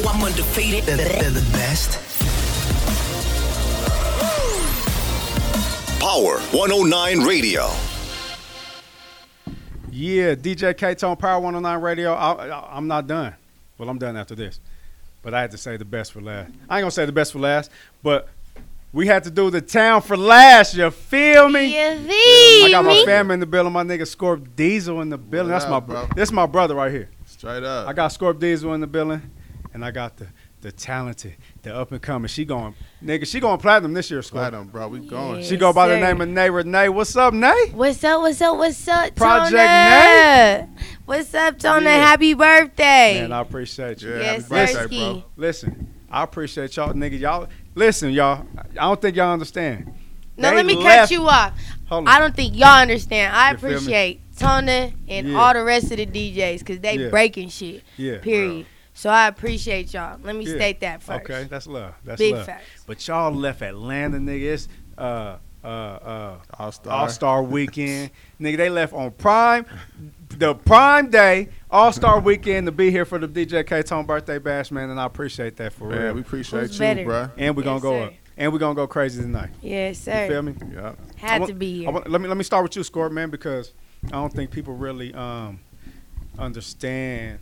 know I'm undefeated. They're, they're the best. Power 109 Radio. Yeah, DJ K Tone Power 109 Radio. I, I, I'm not done. Well, I'm done after this. But I had to say the best for last. I ain't gonna say the best for last, but we had to do the town for last. You feel me? You I got my family in the building. My nigga Scorp Diesel in the building. What That's my up, bro. bro? This my brother right here. Straight up. I got Scorp Diesel in the building, and I got the the talented, the up and coming. She going, nigga. She going platinum this year. Scorp. Platinum, bro. We going. She go by the name of Nay Renee. What's up, Nay? What's up? What's up? What's up, Project Tona? What's up, Tona? Yeah. Happy birthday! Man, I appreciate you. Yeah, yes, happy birthday, Sirski. bro. Listen, I appreciate y'all, nigga. Y'all, listen, y'all. I don't think y'all understand. No, They let me left- cut you off. Hold on. I don't think y'all understand. I You appreciate Tona and Yeah. all the rest of the DJs because they Yeah. breaking shit. Yeah. Period. So I appreciate y'all. Let me Yeah. state that first. Okay, that's love. That's Big love. facts. But y'all left Atlanta, nigga. It's uh uh uh All star. All Star Weekend, nigga. They left on prime, the prime day, All Star Weekend to be here for the DJ K Tone birthday bash, man. And I appreciate that for Man, real. we appreciate Who's you, better? bro. and we're gonna go sir. up, and we're gonna go crazy tonight. Yes, sir. You sir. feel me? Yeah. I Had want- to be here. want- let me let me start with you, Scorp, man, because I don't think people really um, understand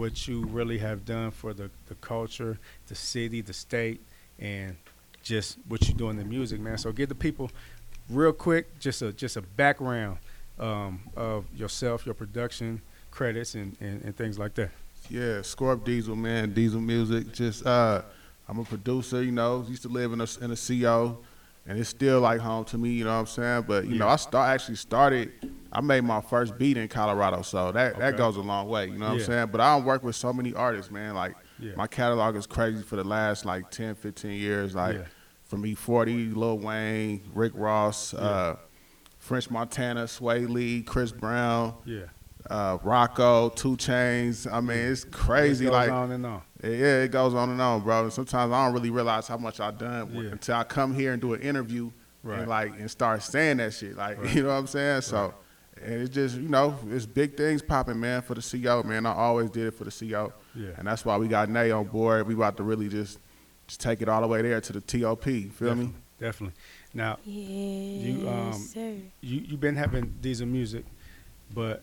what you really have done for the, the culture, the city, the state, and just what you do in the music, man. So give the people real quick just a just a background um, of yourself, your production credits, and, and, and things like that. Yeah, Scorp Diesel, man. Diesel Music. Just, uh, I'm a producer, you know. Used to live in a, in a CO, and it's still like home to me, you know what I'm saying? But, you know, I start actually started, I made my first beat in Colorado, so that, Okay. that goes a long way, you know what Yeah. I'm saying? But I don't work with so many artists, man. Like, Yeah. my catalog is crazy for the last, like, 10, 15 years. Like, Yeah. from E-40, Lil Wayne, Rick Ross, uh, French Montana, Swae Lee, Chris Brown, Yeah. uh, Rocco, 2 Chainz. I mean, it's crazy. It goes like, on and on. Yeah, it goes on and on, bro. And sometimes I don't really realize how much I've done Yeah. until I come here and do an interview Right. and like and start saying that shit. Like, Right. you know what I'm saying? So, and it's just you know, it's big things popping, man, for the CEO, man. I always did it for the CEO, Yeah. and that's why we got Nay on board. We about to really just just take it all the way there to the TOP. Feel me? Definitely. Definitely. Now, Yes, um, sir. you you've been having diesel music, but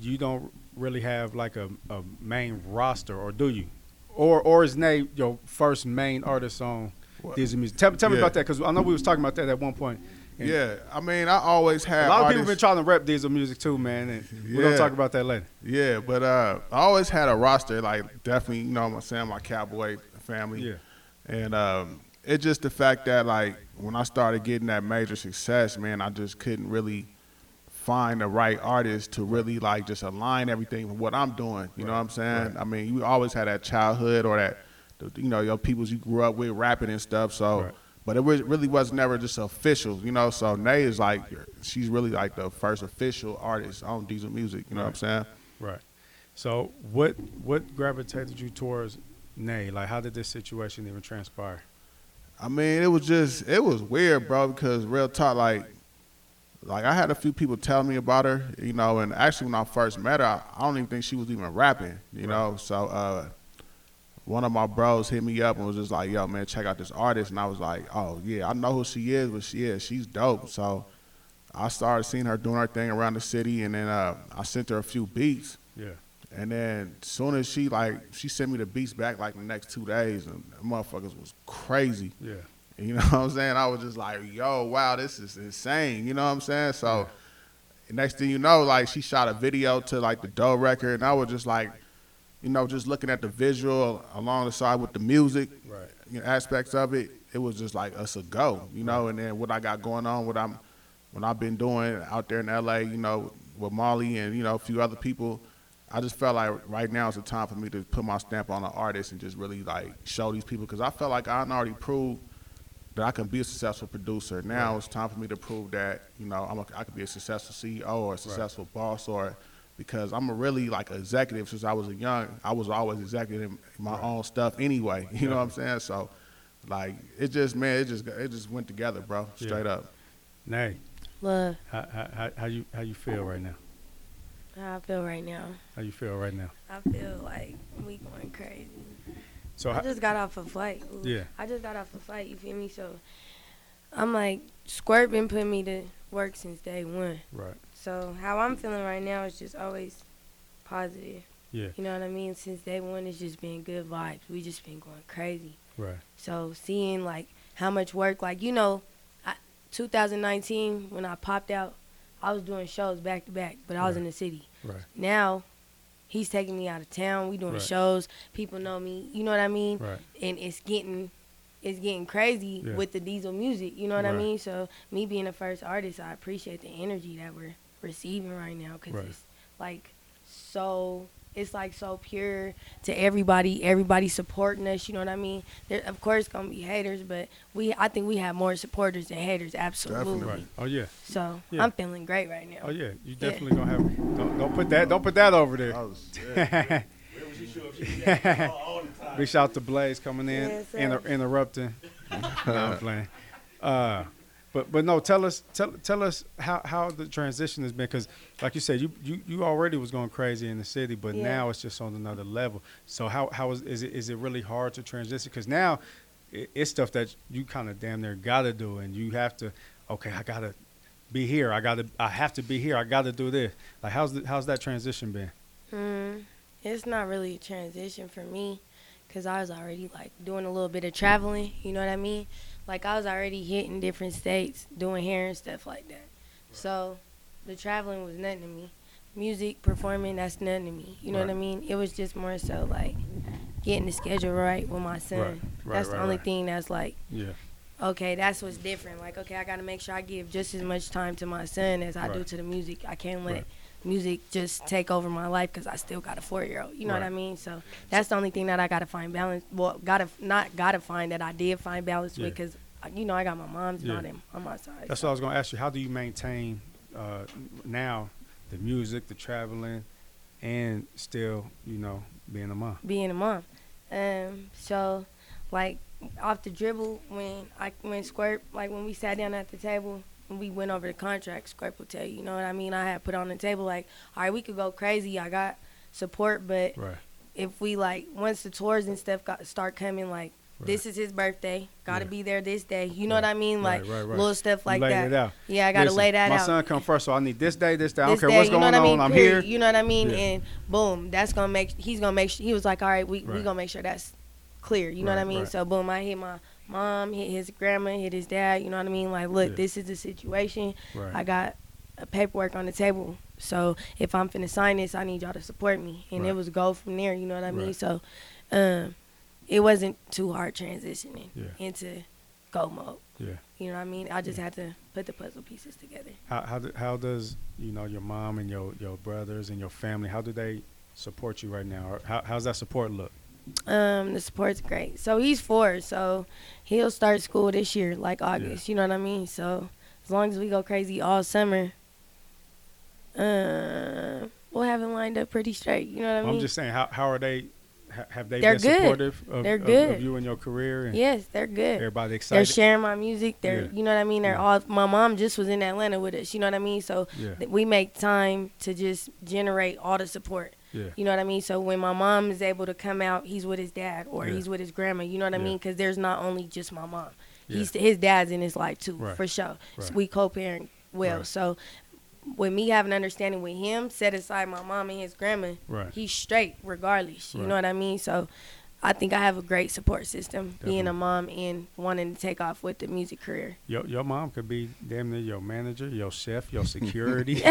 you don't really have like a, a main roster, or do you? Or or is Nay your first main artist on What? diesel music? Tell, tell me Yeah. about that because I know we was talking about that at one point. And Yeah, I mean, I always had A lot of people been trying to rep diesel music too, man. And we're gonna talk about that later. Yeah, but uh, I always had a roster, like definitely, you know, I'm saying my cowboy family. Yeah. And um, it's just the fact that like when I started getting that major success, man, I just couldn't really find the right artist to really like just align everything with what I'm doing. You know what I'm saying? I mean, you always had that childhood or that, you know, your peoples you grew up with rapping and stuff. So, Right. but it was, really was never just official, you know. So Nay is like, she's really like the first official artist on Diesel Music. You know what I'm saying? Right. So what what gravitated you towards Nay? Like, how did this situation even transpire? I mean, it was just it was weird, bro. Because real talk, like, like I had a few people tell me about her, you know, and actually when I first met her, I, I don't even think she was even rapping, you know. So uh, one of my bros hit me up and was just like, "Yo, man, check out this artist," and I was like, "Oh yeah, I know who she is, but she is, she's dope." So I started seeing her doing her thing around the city, and then uh, I sent her a few beats. Yeah. And then soon as she like she sent me the beats back like the next two days and the motherfuckers was crazy. Yeah. You know what I'm saying? I was just like, yo, wow, this is insane. You know what I'm saying? So next thing you know, like she shot a video to like the Doe record and I was just like, you know, just looking at the visual along the side with the music Right. you know, aspects of it, it was just like us a go, you know. And then what I got going on, what I'm, what I've been doing out there in LA, you know, with Molly and you know a few other people, I just felt like right now is the time for me to put my stamp on an artist and just really like show these people because I felt like I already proved that I can be a successful producer. Now it's time for me to prove that you know I'm a, I could be a successful CEO or a successful boss or because I'm a really like an executive since I was a young. I was always executive in my own stuff anyway. You know what I'm saying? So like it just man, it just it just went together, bro. Yeah. Straight up. Nay, Love. how, how, how- how you how you feel right now? How I feel right now? How you feel right now? I feel like we going crazy. So I how, just got off a flight. Ooh. Yeah. I just got off a flight. You feel me? So I'm like, Scorp been putting me to work since day one. right. So how I'm feeling right now is just always positive. Yeah. You know what I mean? Since day one, it's just been good vibes. We just been going crazy. Right. So seeing like how much work, like you know, I, 2019 when I popped out, I was doing shows back to back, but I was Right. in the city. Right. Now, he's taking me out of town. We doing Right. shows. People know me. You know what I mean? Right. And it's getting, it's getting crazy Yeah. with the diesel music. You know what I mean? So me being the first artist, I appreciate the energy that we're receiving right now because Right. it's like so. It's like so pure to everybody. Everybody supporting us. You know what I mean? There, of course, gonna be haters, but we. I think we have more supporters than haters. Absolutely. Definitely. Right. Oh yeah. So Yeah. I'm feeling great right now. Oh yeah. You definitely gonna have. Don't, don't put that. Don't put that over there. I was, yeah. Big shout out to Blaze coming in, Yes, inter- interrupting. no, I'm playing. Uh, but but no, tell us tell tell us how, how the transition has been because like you said, you, you you already was going crazy in the city, but Yeah. now it's just on another level. So how how is is it is it really hard to transition? Because now it, it's stuff that you kind of damn near gotta do, and you have to. Okay, I gotta be here. I gotta. I have to be here. I gotta do this. Like how's the, how's that transition been? Mm, it's not really a transition for me because I was already like doing a little bit of traveling. You know what I mean? Like I was already hitting different states, doing hair and stuff like that. So the traveling was nothing to me. Music, performing, that's nothing to me. You know what I mean? It was just more so like getting the schedule right with my son. Right, right, that's right, the only right. thing that's like Yeah. okay, that's what's different. Like, okay, I got to make sure I give just as much time to my son as I do to the music. I can't let Right. Music just take over my life because I still got a four year old. You know what I mean? So that's the only thing that I got to find balance. Well, gotta not gotta find that I did find balance with because you know I got my mom's Yeah. not in, on my side. That's so. what I was going to ask you. How do you maintain uh, now the music, the traveling, and still, you know, being a mom? being a mom. Um, so like off the dribble when I when Scorp like when we sat down at the table we went over the contract, Scorp will tell you, you know what I mean? I had put on the table like, all right, we could go crazy. I got support, but Right. if we like once the tours and stuff got start coming like Right. this is his birthday, got to Yeah. be there this day. You know Right. what I mean? Like little stuff like that. Yeah, I got to lay that my out. My son come first, so I need this day, this day. I don't this care day, what's going I mean? on. I'm here. You know what I mean? Yeah. And boom, that's gonna make. He's gonna make. Sure he was like, all right, we we gonna make sure that's clear. You know what I mean? So boom, I hit my mom, hit his grandma, hit his dad. You know what I mean? Like, look, Yeah. this is the situation. Right. I got a paperwork on the table. So if I'm finna sign this, I need y'all to support me. And Right. it was go from there. You know what I mean? Right. So, um, it wasn't too hard transitioning Yeah. into go mode. Yeah. You know what I mean? I just had to put the puzzle pieces together. How how, do, how does you know your mom and your your brothers and your family? How do they support you right now? Or how how's that support look? Um, the support's great. So he's four, so he'll start school this year, like August. You know what I mean? So as long as we go crazy all summer, uh, we'll have it lined up pretty straight. You know what I mean? I'm just saying, how how are they? Have they They're been good. supportive of, They're of- of you and your career? And yes, they're good. Everybody excited. They're sharing my music. They're, Yeah. you know what I mean. They're Yeah. all. My mom just was in Atlanta with us. You know what I mean. So yeah. th- we make time to just generate all the support. Yeah. You know what I mean? So when my mom is able to come out, he's with his dad or Yeah. he's with his grandma. You know what I Yeah. mean? Because there's not only just my mom. He's his dad's in his life too, Right. for sure. Right. So we co-parent well. Right. So with me having understanding with him, set aside my mom and his grandma, Right. he's straight regardless. You know what I mean? So I think I have a great support system, being a mom and wanting to take off with the music career. Your your mom could be damn near your manager, your chef, your security.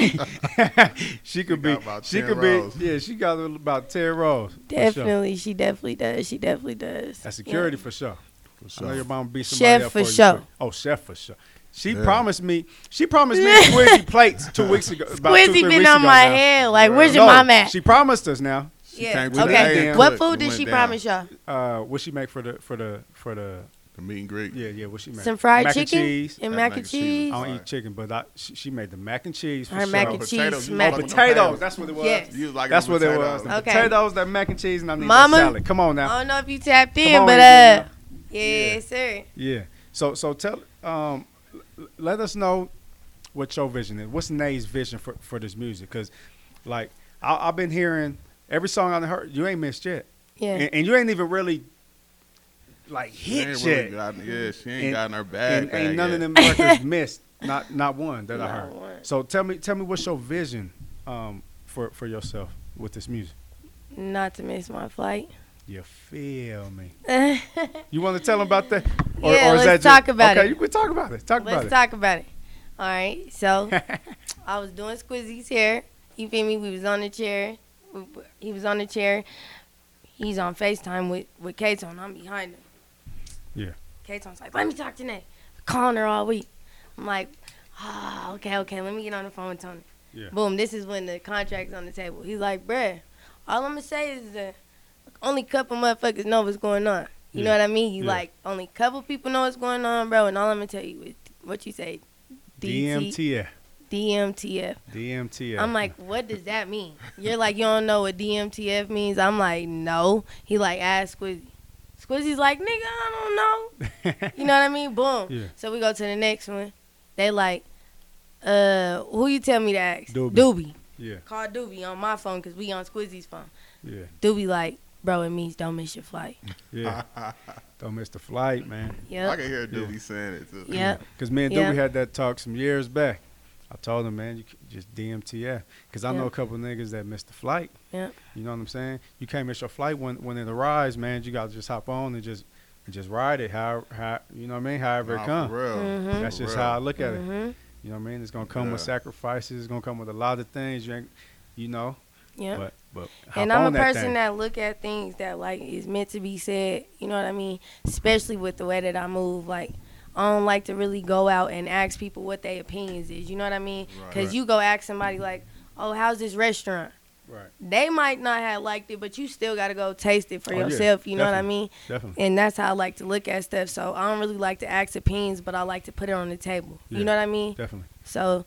she could be. about She 10 could roles. be. Yeah, she got about ten rows. for sure. Definitely, she definitely does. She definitely does. That's security Yeah. for sure. For I know sure. your mom be somebody Chef up for you sure. quick. Oh, chef for sure. She Yeah. promised me. She promised me squizzy plates two weeks ago. About two, Squizzy three been weeks on ago my now. head. Like, where's your No, mom at? She promised us now. Yeah. came with the Okay. What food did she down. promise y'all? Uh, what she make for the for the for the The meet and greet. yeah yeah what she make? Some fried mac chicken and cheese. and mac mac and and cheese cheese. I don't eat chicken, but I, she, she made the mac and cheese for Her sure. mac and Potatoes, cheese, you mac like and them potatoes. That's what it was. Yes. You was like That's them what it was. potatoes. The Okay. potatoes, that mac and cheese, and I need Mama? that salad. Come on now. I don't know if you tapped in, on, but Regina. uh, yes, sir. Yeah. So so tell um let us know what your vision is. What's Nay's vision for for this music? Because like I, I've been hearing every song I done heard. You ain't missed yet, Yeah. and, and you ain't even really like She hit ain't yet. really gotten, yeah, she ain't And- gotten her bag. and, bag ain't none yet. of them records missed. Not not one that I heard. one. So tell me tell me what's your vision um, for for yourself with this music. Not to miss my flight. You feel me? You want to tell them about that? Yeah, let's just- talk about okay, it. you can talk about it. Talk about it. Let's talk about it. All right. So I was doing Squizzy's hair. You feel me? We was on the chair. He was on the chair. He's on FaceTime with with K Tone. I'm behind him. Yeah. K Tone's like, let me talk to Nay. Calling her all week. I'm like, ah, okay, okay. Let me get on the phone with Tony. Yeah. Boom. This is when the contract's on the table. He's like, bruh, all I'm gonna say is that only couple motherfuckers know what's going on. You know what I mean? You Yeah. like only couple people know what's going on, bro. And all I'm gonna tell you is what you say. DT, DMTF. DMTF. DMTF. I'm like, what does that mean? You're like, you don't know what DMTF means? I'm like, no. He like, ask Squizzy. Squizzy's like, nigga, I don't know. You know what I mean? Boom. Yeah. So we go to the next one. They like, uh, who you tell me to ask? Doobie. Doobie. yeah, Call Doobie on my phone because we on Squizzy's phone. yeah, Doobie like, bro, it means don't miss your flight. yeah. Don't miss the flight, man. Yeah. I can hear Doobie saying it too. Yep. Because me and Yeah. Doobie had that talk some years back. I told him, man, you just DMTF. Because I know a couple niggas that missed the flight. Yeah. You know what I'm saying? You can't miss your flight when when it arrives, man. You got to just hop on and just and just ride it. How, how you know what I mean? However Nah, it comes. For real. Mhm. That's For just real. how I look at it. Mm-hmm. You know what I mean? It's gonna come with sacrifices. It's gonna come with a lot of things. You ain't, you know. Yeah. But but and I'm a that person thing. that look at things that like is meant to be said. You know what I mean? Especially with the way that I move. Like I don't like to really go out and ask people what their opinions is. You know what I mean? Because Right. you go ask somebody like, "Oh, how's this restaurant?" Right. They might not have liked it, but you still got to go taste it for Oh, yeah. yourself. You know what I mean? Definitely. And that's how I like to look at stuff. So I don't really like to ask opinions, but I like to put it on the table. Yeah. You know what I mean? Definitely. So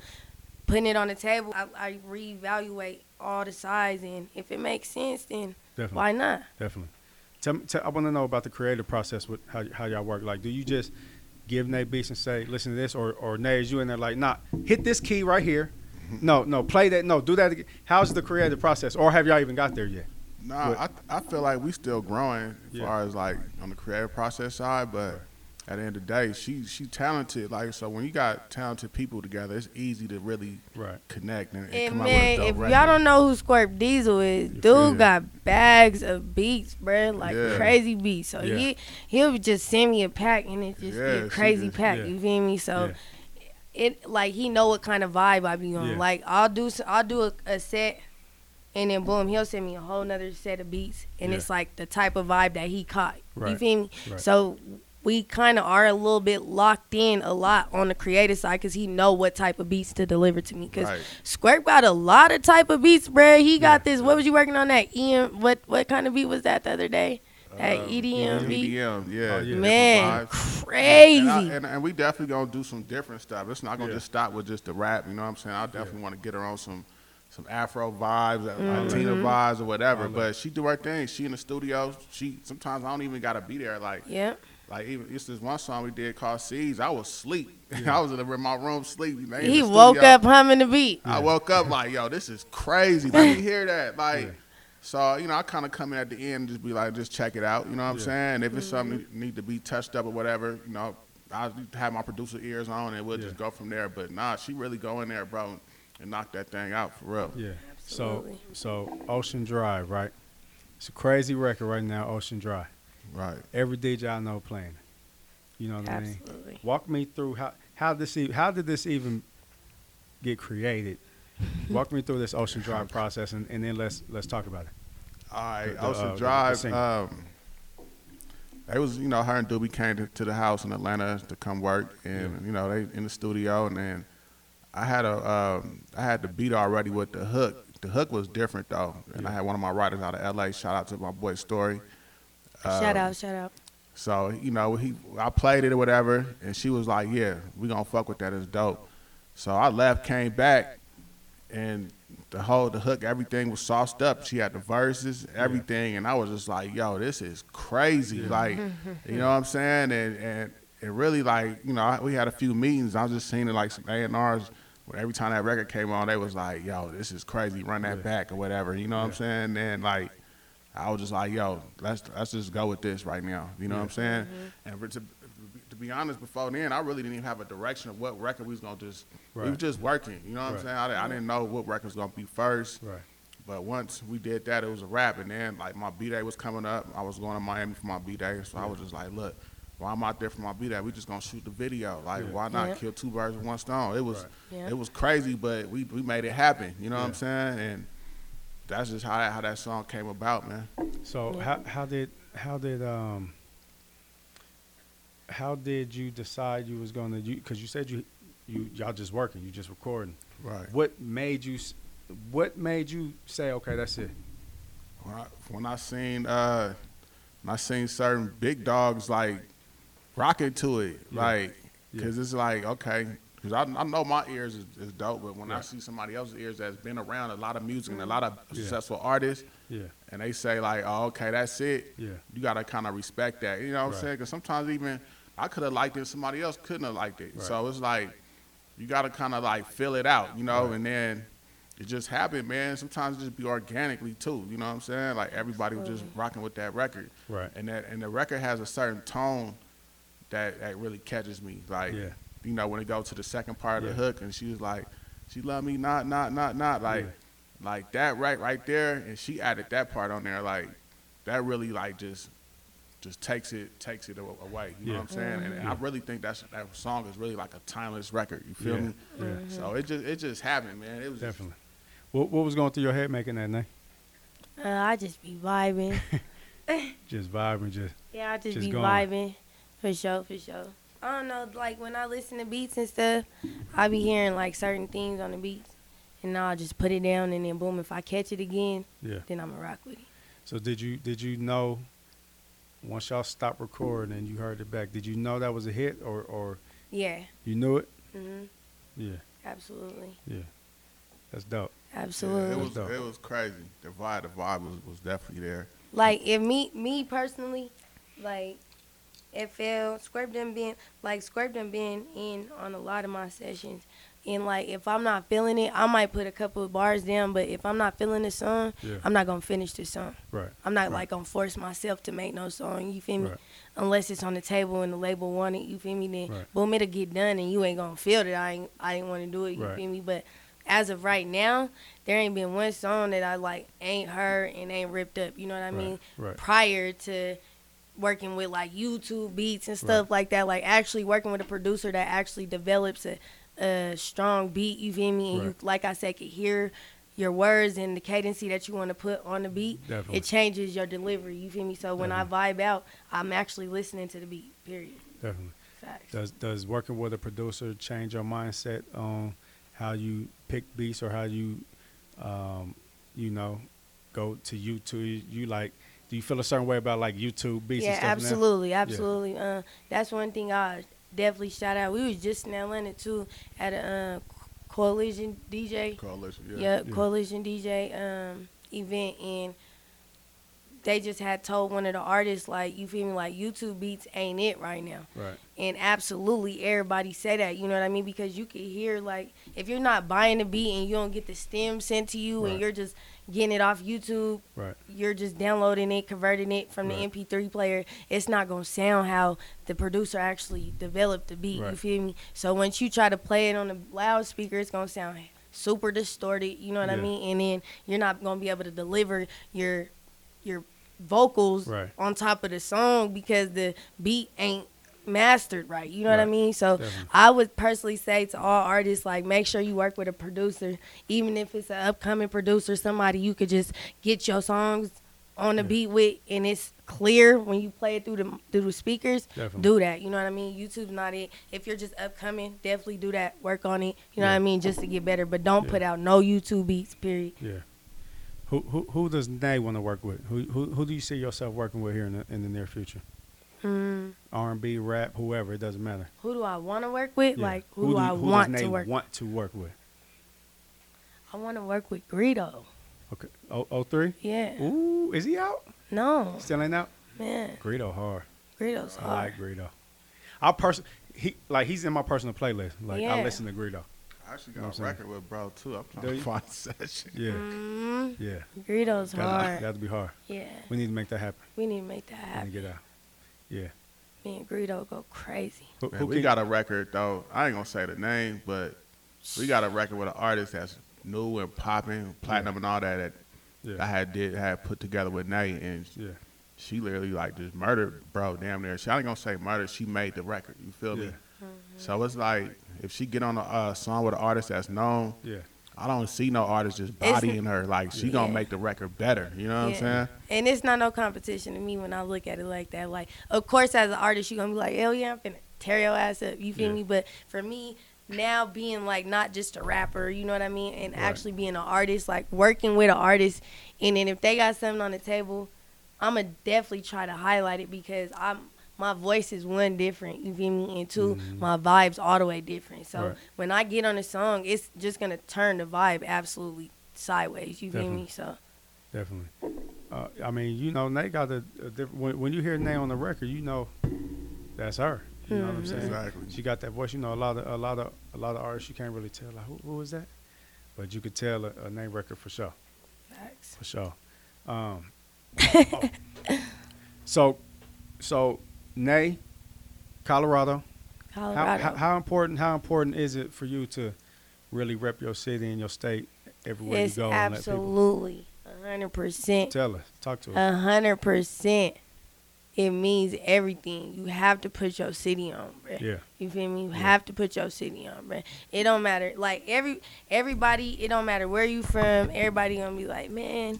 putting it on the table, I, I reevaluate all the sides, and if it makes sense, then Definitely. why not? Definitely. Tell me, tell, I want to know about the creative process with how, how y'all work. Like, do you just give Nay beats and say, listen to this, or or Nay, is you in there like, nah, hit this key right here. Mm-hmm. No, no, play that. No, do that again. How's the creative process, or have y'all even got there yet? Nah, I, I feel like we still growing as Yeah. far as like on the creative process side, but at the end of the day, she she talented. Like so, when you got talented people together, it's easy to really Right. connect and, and And come out man, with a if dope y'all don't know who Scorp Diesel is, dude feel got bags of beats, bro, like Yeah. crazy beats. So Yeah. he he'll just send me a pack, and it just Yeah, be a crazy just- pack. yeah. You feel me? So. Yeah. It like he know what kind of vibe I be on. Yeah. Like I'll do s- I'll do a, a set, and then boom, he'll send me a whole nother set of beats, and Yeah. it's like the type of vibe that he caught. You feel me? Right. So we kind of are a little bit locked in a lot on the creative side because he know what type of beats to deliver to me. Because Right. Scorp got a lot of type of beats, bruh. He got this. What was you working on that? EM. What what kind of beat was that the other day? That Um, EDM beat. EDM, yeah, Oh, yeah. Man, crazy. And, I, and, and we definitely gonna do some different stuff. It's not gonna Yeah. just stop with just the rap. You know what I'm saying? I definitely want to get her on some some Afro vibes, uh, Mm-hmm. vibes, or whatever. But she do her thing. She in the studio. She sometimes I don't even gotta be there. Like yeah. Like even it's this one song we did called Seeds. I was asleep. I was in, the, in my room sleep. Man, He woke studio. up humming the beat. I woke up like, yo, this is crazy. Let me hear that. Like, Yeah. so you know, I kind of come in at the end and just be like, just check it out. You know what I'm saying? If it's Mm-hmm. something that need to be touched up or whatever, you know, I have my producer ears on and we'll Yeah. just go from there. But nah, she really go in there, bro, and knock that thing out for real. Yeah. Absolutely. So so Ocean Drive, right? It's a crazy record right now, Ocean Drive. Right. Every DJ I know playing. You know what I mean? Absolutely. Walk me through how how this e- how did this even get created? Walk me through this Ocean Drive process, and, and then let's let's talk about it. All right, The- the, Ocean uh, the Drive. single. um, it was, you know, her and Doobie came to, to the house in Atlanta to come work, and you know, they in the studio, and then I had a, um, I had the beat already with the hook. The hook was different though, and I had one of my writers out of LA. Shout out to my boy Story. Shout Um, out, shout out. So you know, he I played it or whatever, and she was like, "Yeah, we gonna fuck with that. It's dope." So I left, came back, and the whole the hook, everything was sauced up. She had the verses, everything, and I was just like, "Yo, this is crazy!" Like, you know what I'm saying? And and it really like you know we had a few meetings. I was just seeing it like some A and R's every time that record came on, they was like, "Yo, this is crazy. Run that Yeah. back or whatever." You know what I'm saying? And like, I was just like, "Yo, let's let's just go with this right now." You know what I'm saying? Mm-hmm. And for- to, to be honest, before then, I really didn't even have a direction of what record we was gonna just. We was just working. You know what Right. I'm saying? I, didn't- I didn't know what record was gonna be first. Right. But once we did that, it was a wrap. And then like my B day was coming up. I was going to Miami for my B day, so I was just like, look, while I'm out there for my B day, we just gonna shoot the video. Like, Yeah. why not Yeah. kill two birds with one stone? It was Right. Yeah. it was crazy, but we we made it happen. You know what I'm saying? And that's just how that how that song came about, man. So Yeah. how how did how did um how did you decide you was gonna you because you said you you y'all just working you just recording Right. what made you what made you say okay that's it When I, when I seen uh, when I seen certain big dogs like rocking to it, Yeah. like Yeah. because it's like okay, because I, I know my ears is, is dope, but when I see somebody else's ears that's been around a lot of music and a lot of Yeah. successful artists, yeah and they say like, oh okay, that's it. yeah You gotta kind of respect that. You know what I'm saying? Because sometimes even I could have liked it, somebody else couldn't have liked it. Right. So it's like you gotta kind of like fill it out, you know, Right. and then it just happened, man. Sometimes it just be organically too. You know what I'm saying? Like everybody was just rocking with that record, right and that and the record has a certain tone that that really catches me. Like yeah you know when it goes to the second part of Yeah. the hook, and she was like, she love me not not not not like Yeah. like that right right there, and she added that part on there like that really like just just takes it takes it away. You know what I'm saying? And Yeah. I really think that's that song is really like a timeless record. You feel yeah, me? yeah So it just it just happened, man. It was just- definitely what what was going through your head making that night? Uh, I just be vibing. just vibing just Yeah, I just, Just be going. vibing. For sure, for sure. I don't know, like when I listen to beats and stuff, I be hearing like certain things on the beats. And I'll just put it down and then boom, if I catch it again, yeah then I'ma rock with it. so did you did you know once y'all stopped recording and you heard it back did you know that was a hit or or Yeah. you knew it hmm yeah Absolutely. yeah that's dope Absolutely. it was Dope. it was crazy. The vibe the vibe was, was definitely there. Like if me me personally, like it felt Scorp done been like Scorp done been in on a lot of my sessions. And like if I'm not feeling it, I might put a couple of bars down, but if I'm not feeling the song, yeah I'm not gonna finish the song. right I'm not Right. like gonna force myself to make no song, you feel me? Right. Unless it's on the table and the label want it, you feel me? Then Right. boom, it'll get done and you ain't gonna feel that I ain't I didn't wanna do it, you Right. feel me? But as of right now, there ain't been one song that I like ain't heard and ain't ripped up, you know what I mean? right. Prior to working with like YouTube beats and stuff like that, like actually working with a producer that actually develops a, a strong beat, you feel me? And you Right. like I said, could hear your words and the cadency that you want to put on the beat Definitely. it changes your delivery. You feel me? So when I vibe out, I'm actually listening to the beat. Period. definitely Facts. Does does working with a producer change your mindset on how you pick beats or how you, um, you know, go to YouTube? You like, do you feel a certain way about like YouTube beats yeah, and stuff? now? absolutely, absolutely. Uh, that's one thing I definitely shout out. We was just in Atlanta too at a uh, coalition DJ. Coalition, Yeah, yeah. Yeah. coalition DJ um, event, and they just had told one of the artists like, you feel me, like YouTube beats ain't it right now. Right. And absolutely everybody say that, you know what I mean? Because you can hear like if you're not buying the beat and you don't get the stem sent to you Right. and you're just getting it off YouTube, Right. you're just downloading it, converting it from Right. the MP3 player, it's not gonna sound how the producer actually developed the beat. You feel me? So once you try to play it on the loudspeaker, it's gonna sound super distorted. You know what I mean? And then you're not gonna be able to deliver your your vocals Right. on top of the song because the beat ain't mastered right. You know what I mean? So Definitely. I would personally say to all artists, like, make sure you work with a producer, even if it's an upcoming producer, somebody you could just get your songs on the Yeah. beat with, and it's clear when you play it through the through the speakers. Definitely. Do that. You know what I mean? YouTube's not it. If you're just upcoming, definitely do that. Work on it. You know Yeah. what I mean? Just to get better, but don't Yeah. put out no YouTube beats. Period. Yeah. Who who who does Nay want to work with? Who who who do you see yourself working with here in the in the near future? Hmm. R and B, rap, whoever, it doesn't matter. Who do I want to work with? Yeah. Like who, do I who want does to work? want to work with? I want to work with Greedo. Okay. Oh, oh three? Yeah. Ooh, is he out? No, Still ain't out? man. Greedo hard. Greedo's I hard. I like Greedo. I person he like he's in my personal playlist. Like I listen to Greedo. I actually You know got what a I'm saying? record with bro too. I'm Do trying you? to find session. Yeah, mm yeah. Greedo's That'd, hard. that'd be hard. Yeah, We need to make that happen. we need to make that We need happen. to get out. Yeah. Me and Greedo go crazy. Who, Man, who we can- got a record though. I ain't gonna say the name, but we got a record with an artist that's new and popping, platinum and all that. That Yeah. I had did had put together with Nay, and Yeah. she literally like just murdered, bro. Damn near. She I ain't gonna say murder. She made the record. You feel me? Yeah. So it's like if she get on a uh, song with an artist that's known, Yeah. I don't see no artist just It's- bodying her. Like she gonna make the record better. You know what I'm saying? And it's not no competition to me when I look at it like that. Like, of course, as an artist, you're gonna be like, hell yeah, I'm finna tear your ass up. You feel Yeah. me? But for me, now being like not just a rapper, you know what I mean, and Right. actually being an artist, like working with an artist, and then if they got something on the table, I'ma definitely try to highlight it because I'm my voice is one different, you feel me, and 2 Mhm. my vibes all the way different. So Right. when I get on a song, it's just gonna turn the vibe absolutely sideways. You feel Definitely. me? So Definitely. Uh, I mean, you know, Nay got a, a different. When, when you hear Nay on the record, you know that's her. You know what I'm saying? Exactly. She got that voice. You know, a lot of a lot of a lot of artists you can't really tell like who, who is that, but you could tell a, a Nay record for sure, facts. for sure. Um, oh. So, so Nay, Colorado. How, Colorado. how how important how important is it for you to really rep your city and your state everywhere it's you go absolutely a hundred percent, tell us, talk to us. a hundred percent. It means everything. You have to put your city on, bruh. yeah, You feel me? You Yeah. have to put your city on, bruh. It don't matter. Like every everybody, it don't matter where you from. Everybody gonna be like, man,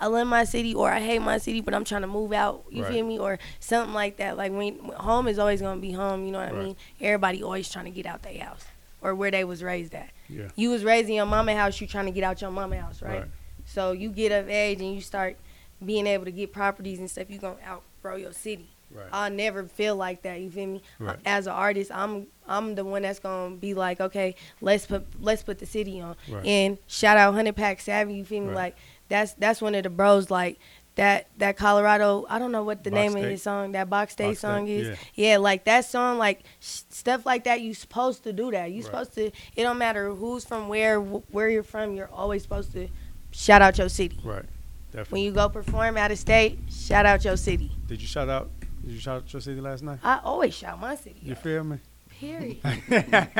I love my city or I hate my city, but I'm trying to move out. You Right. feel me? Or something like that. Like when home is always gonna be home. You know what Right. I mean? Everybody always trying to get out their house or where they was raised at. yeah, You was raised in your mama house. You trying to get out your mama house, right? Right. So you get of age and you start being able to get properties and stuff. You gonna outgrow your city. right. I'll never feel like that. You feel me? Right. As an artist, I'm I'm the one that's gonna be like, okay, let's put let's put the city on. Right. And shout out Hundred Pack Savvy. You feel me? Right. Like that's that's one of the bros. Like that that Colorado. I don't know what the Box name State. of his song. That Box Day Box State, song is. yeah. Yeah. like that song. Like sh- stuff like that. You supposed to do that. You Right. supposed to. It don't matter who's from where, wh- where you're from. You're always supposed to shout out your city. Right. Definitely. When you go perform out of state, shout out your city. Did you shout out? Did you shout out your city last night? I always shout my city. You out. feel me? Period.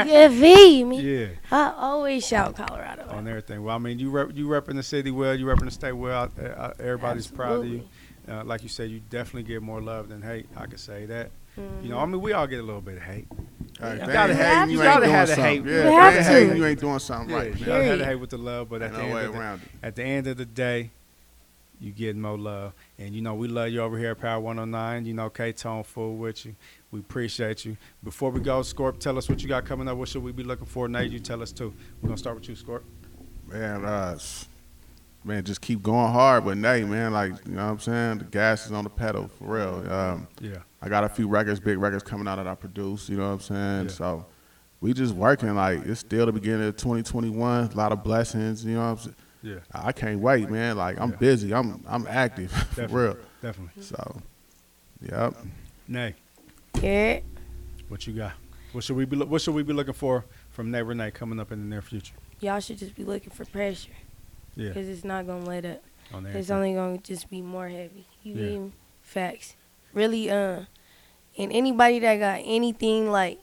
you feel me? Yeah. I always shout Colorado. On everything. Well, I mean, you rep, you repping the city well. You repping the state well. Everybody's proud of you. Uh, like you said, you definitely get more love than hate. I could say that. You know, I mean, we all get a little bit of hate. Hey, You gotta ain't have hating, to. you You ain't gotta doing have the something. hate. Yeah, You they have ain't to. hating, you ain't doing something Yeah, right, you gotta have the hate with the love, but at Ain't the end of the, at the end of the day, you get more love. And you know, we love you over here at Power 109. You know, K Tone full with you. We appreciate you. Before we go, Scorp, tell us what you got coming up. What should we be looking for? Nay, you tell us too. We're gonna start with you, Scorp. Man, uh, man, just keep going hard with Nay, man. Like, you know what I'm saying? The gas is on the pedal, for real. Um, Yeah. I got a few records, big records coming out that I produce, you know what I'm saying? Yeah. So we just working, like, it's still the beginning of 2021, a lot of blessings, you know what I'm saying? Yeah. I can't wait, man. Like, I'm Yeah. busy, I'm I'm active, for real. Definitely. So, yep. Nay, Yeah. what you got? What should we be? loo- What should we be looking for from Nay Renee coming up in the near future? Y'all should just be looking for pressure. Yeah. Because it's not going to let up. On It's only going to just be more heavy. You Yeah. feel? Facts. Really, uh, and anybody that got anything like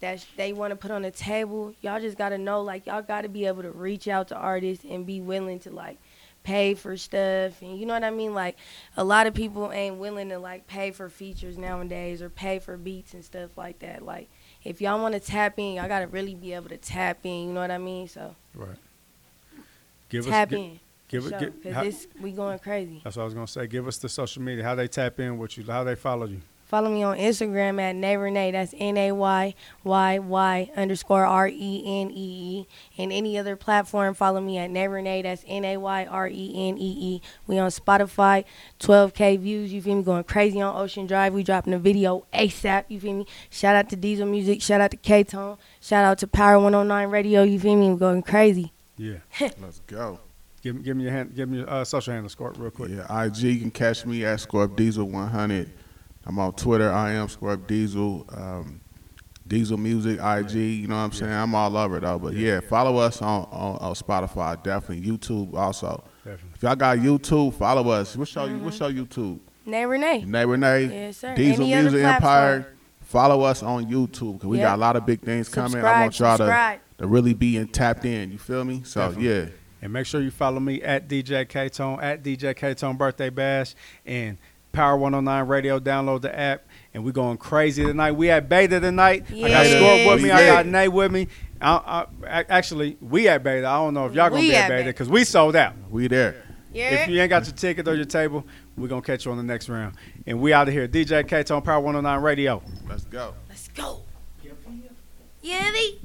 that they want to put on the table, y'all just got to know, like, y'all got to be able to reach out to artists and be willing to, like, pay for stuff. And you know what I mean? Like, a lot of people ain't willing to, like, pay for features nowadays or pay for beats and stuff like that. Like, if y'all want to tap in, y'all got to really be able to tap in. You know what I mean? So, Right. Give tap us. gi- in. Give it. Because Give, how- this we going crazy. that's what I was gonna say. Give us the social media. How they tap in with you. How they follow you. Follow me on Instagram at Nay Renee. That's N A Y Y Y underscore R E N E E. And any other platform, follow me at Nay Renee. That's N A Y R E N E E. We on Spotify, 12K views. You feel me? Going crazy on Ocean Drive. We dropping a video ASAP. You feel me? Shout out to Diesel Music. Shout out to K Tone. Shout out to Power 109 Radio. You feel me? We going crazy. Yeah. Let's go. Give, me- give me your hand. Give me your uh, social handle, Scorp, real quick. Yeah, IG, you can catch me at Scorp Diesel 100. I'm on Twitter. I am Scorp Diesel. Um, Diesel Music, IG. You know what I'm saying? I'm all over though. But yeah, follow us on, on on Spotify, definitely YouTube also. Definitely. If y'all got YouTube, follow us. What's your what's your YouTube? Nay Renee. Nay Renee, Yes, sir. Diesel Any Music. Empire. Follow us on YouTube because we Yep. got a lot of big things coming. I Subscribe, want y'all subscribe. to, to really be in, tapped in. You feel me? So Definitely. yeah, And make sure you follow me at DJ K Tone at DJ K Tone Birthday Bash and Power 109 Radio. Download the app. And we going crazy tonight. We at Beta tonight. I got Yeah. Scorp with me. I got Nay with me. I, I, actually, we at Beta. I don't know if y'all gonna We be at at Beta Beta. because we sold out. we there. Yeah. If you ain't got your ticket or your table, we're gonna catch you on the next round. And we out of here. DJ K Tone Power 109 Radio. Let's go. Let's go. Yeah, me.